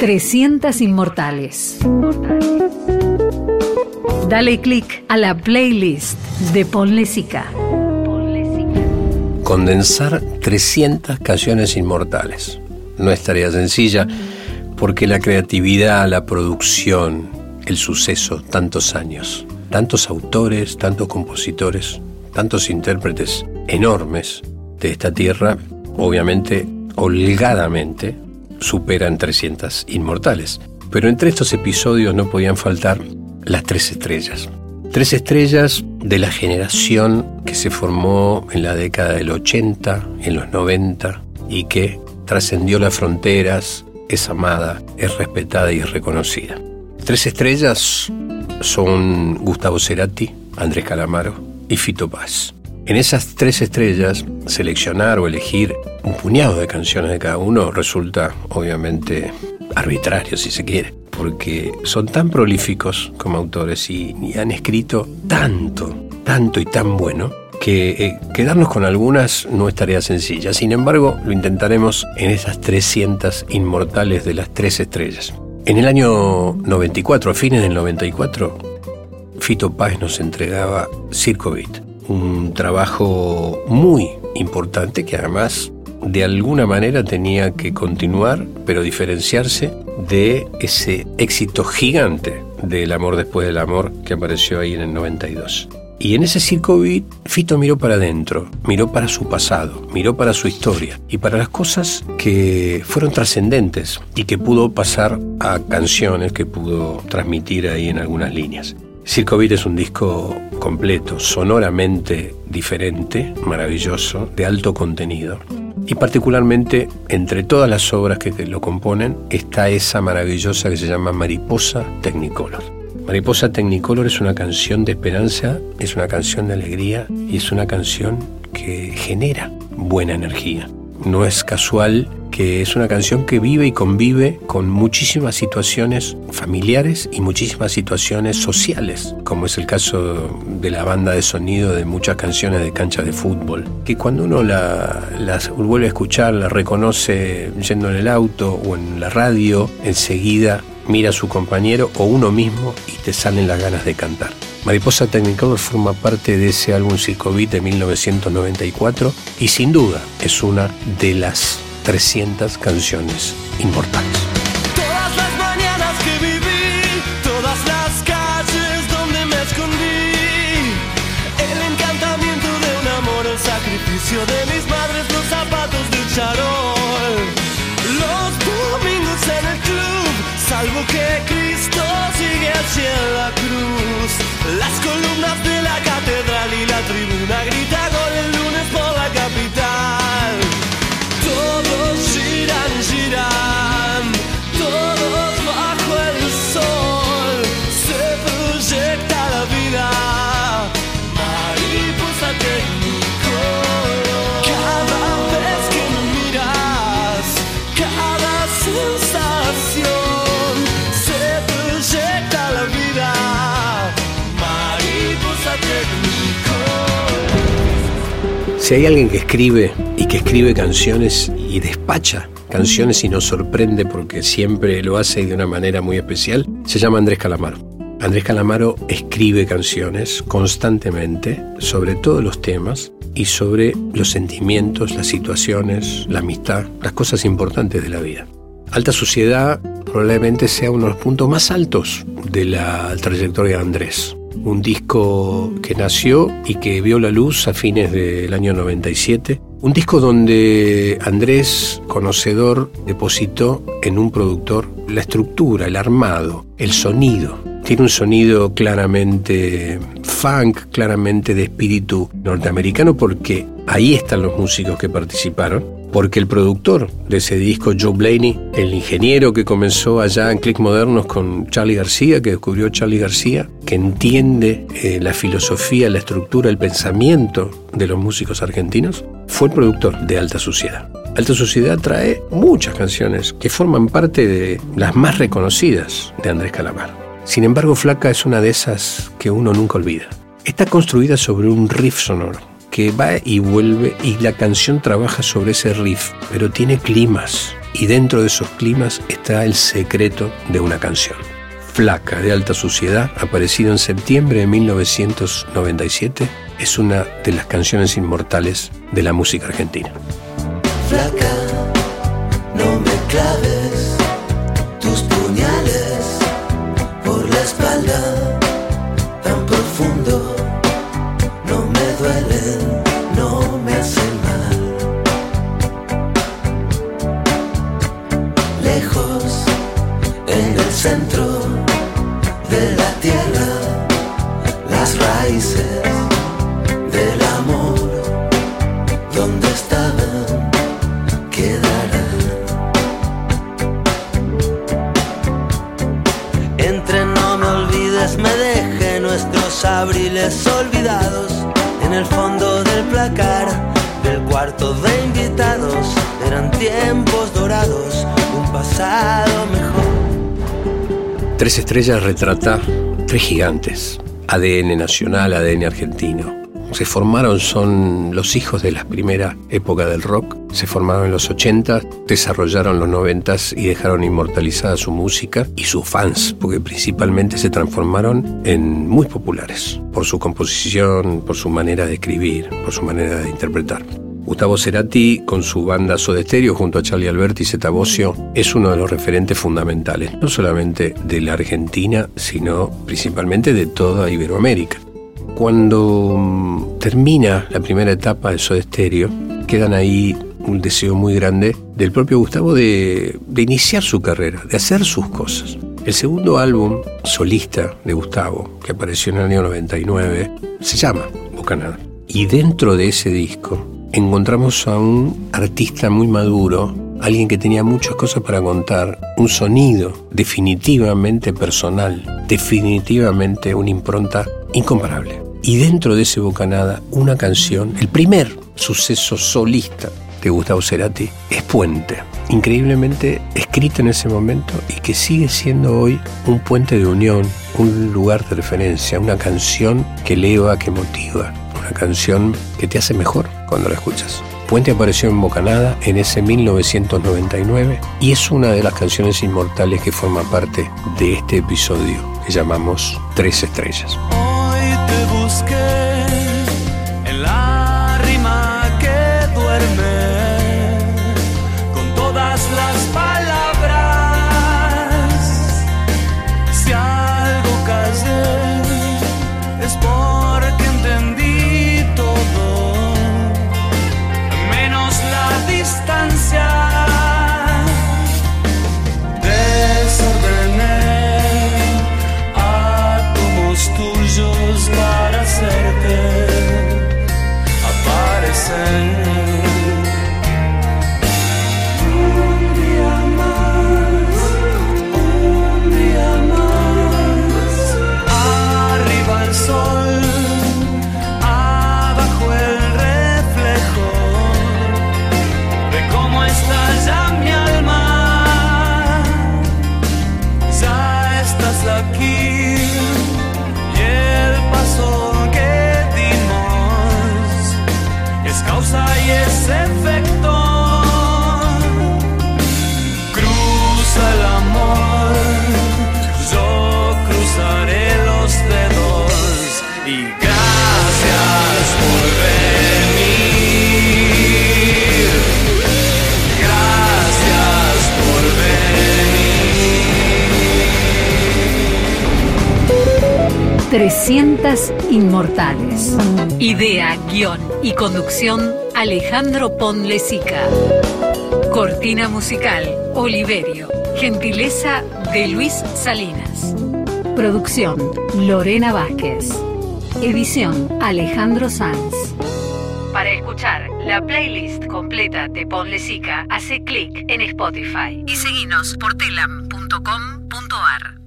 300 Inmortales. Dale click a la playlist de Ponle Condensar 300 canciones inmortales. No es tarea sencilla porque la creatividad, la producción, el suceso, tantos años, tantos autores, tantos compositores, tantos intérpretes enormes de esta tierra, obviamente, holgadamente, superan 300 inmortales. Pero entre estos episodios no podían faltar las tres estrellas. Tres estrellas de la generación que se formó en la década del 80, en los 90 y que trascendió las fronteras, es amada, es respetada y es reconocida. Tres estrellas son Gustavo Cerati, Andrés Calamaro y Fito Paz. En esas tres estrellas, seleccionar o elegir un puñado de canciones de cada uno resulta obviamente arbitrario si se quiere, porque son tan prolíficos como autores y, han escrito tanto, tanto y tan bueno que eh, quedarnos con algunas no es tarea sencilla. Sin embargo, lo intentaremos en esas 300 inmortales de las tres estrellas. En el año 94, a fines del 94, Fito Páez nos entregaba Circo Beat un trabajo muy importante que además de alguna manera tenía que continuar, pero diferenciarse de ese éxito gigante del amor después del amor que apareció ahí en el 92. Y en ese circo Fito miró para adentro, miró para su pasado, miró para su historia y para las cosas que fueron trascendentes y que pudo pasar a canciones que pudo transmitir ahí en algunas líneas. Circo Beat es un disco completo, sonoramente diferente, maravilloso, de alto contenido. Y particularmente entre todas las obras que lo componen está esa maravillosa que se llama Mariposa Technicolor. Mariposa Technicolor es una canción de esperanza, es una canción de alegría y es una canción que genera buena energía. No es casual que es una canción que vive y convive con muchísimas situaciones familiares y muchísimas situaciones sociales, como es el caso de la banda de sonido de muchas canciones de cancha de fútbol, que cuando uno las vuelve a escuchar, la reconoce yendo en el auto o en la radio, enseguida mira a su compañero o uno mismo y te salen las ganas de cantar. Mariposa Technicolor forma parte de ese álbum Circo Beat de 1994 y sin duda es una de las 300 canciones inmortales. Todas las mañanas que viví, todas las calles donde me escondí, el encantamiento de un amor, el sacrificio de mis madres, los zapatos del charol, los domingos en el club, salvo que Cristo sigue hacia la cruz, las columnas de la catedral y la tribuna grita Si hay alguien que escribe y que escribe canciones y despacha canciones y nos sorprende porque siempre lo hace de una manera muy especial, se llama Andrés Calamaro. Andrés Calamaro escribe canciones constantemente sobre todos los temas y sobre los sentimientos, las situaciones, la amistad, las cosas importantes de la vida. Alta Suciedad probablemente sea uno de los puntos más altos de la trayectoria de Andrés un disco que nació y que vio la luz a fines del año 97. Un disco donde Andrés, conocedor, depositó en un productor la estructura, el armado, el sonido. Tiene un sonido claramente funk, claramente de espíritu norteamericano, porque ahí están los músicos que participaron porque el productor de ese disco, Joe Blaney, el ingeniero que comenzó allá en Click Modernos con Charlie García, que descubrió Charlie García, que entiende eh, la filosofía, la estructura, el pensamiento de los músicos argentinos, fue el productor de Alta Suciedad. Alta Suciedad trae muchas canciones que forman parte de las más reconocidas de Andrés Calamar. Sin embargo, Flaca es una de esas que uno nunca olvida. Está construida sobre un riff sonoro que va y vuelve y la canción trabaja sobre ese riff, pero tiene climas y dentro de esos climas está el secreto de una canción. Flaca de alta suciedad, aparecido en septiembre de 1997, es una de las canciones inmortales de la música argentina. Flaca, claves Tres Estrellas retrata tres gigantes, ADN nacional, ADN argentino. Se formaron, son los hijos de la primera época del rock, se formaron en los 80, desarrollaron los 90 y dejaron inmortalizada su música y sus fans, porque principalmente se transformaron en muy populares por su composición, por su manera de escribir, por su manera de interpretar. Gustavo Cerati, con su banda Soda Stereo, junto a Charlie Alberti y Zeta Bosio, es uno de los referentes fundamentales, no solamente de la Argentina, sino principalmente de toda Iberoamérica. Cuando mm, termina la primera etapa de Soda Stereo, quedan ahí un deseo muy grande del propio Gustavo de, iniciar su carrera, de hacer sus cosas. El segundo álbum solista de Gustavo, que apareció en el año 99, se llama Bocanada. Y dentro de ese disco encontramos a un artista muy maduro, alguien que tenía muchas cosas para contar, un sonido definitivamente personal, definitivamente una impronta incomparable. Y dentro de ese Bocanada, una canción, el primer suceso solista de Gustavo Cerati, es Puente. Increíblemente escrita en ese momento y que sigue siendo hoy un puente de unión, un lugar de referencia, una canción que eleva, que motiva, canción que te hace mejor cuando la escuchas. Puente apareció en Bocanada en ese 1999 y es una de las canciones inmortales que forma parte de este episodio que llamamos Tres Estrellas. Causa y es efecto. 300 Inmortales. Idea, guion y conducción Alejandro Ponlesica. Cortina musical Oliverio. Gentileza de Luis Salinas. Producción Lorena Vázquez. Edición Alejandro Sanz. Para escuchar la playlist completa de Ponlesica, hace clic en Spotify y seguinos por telam.com.ar.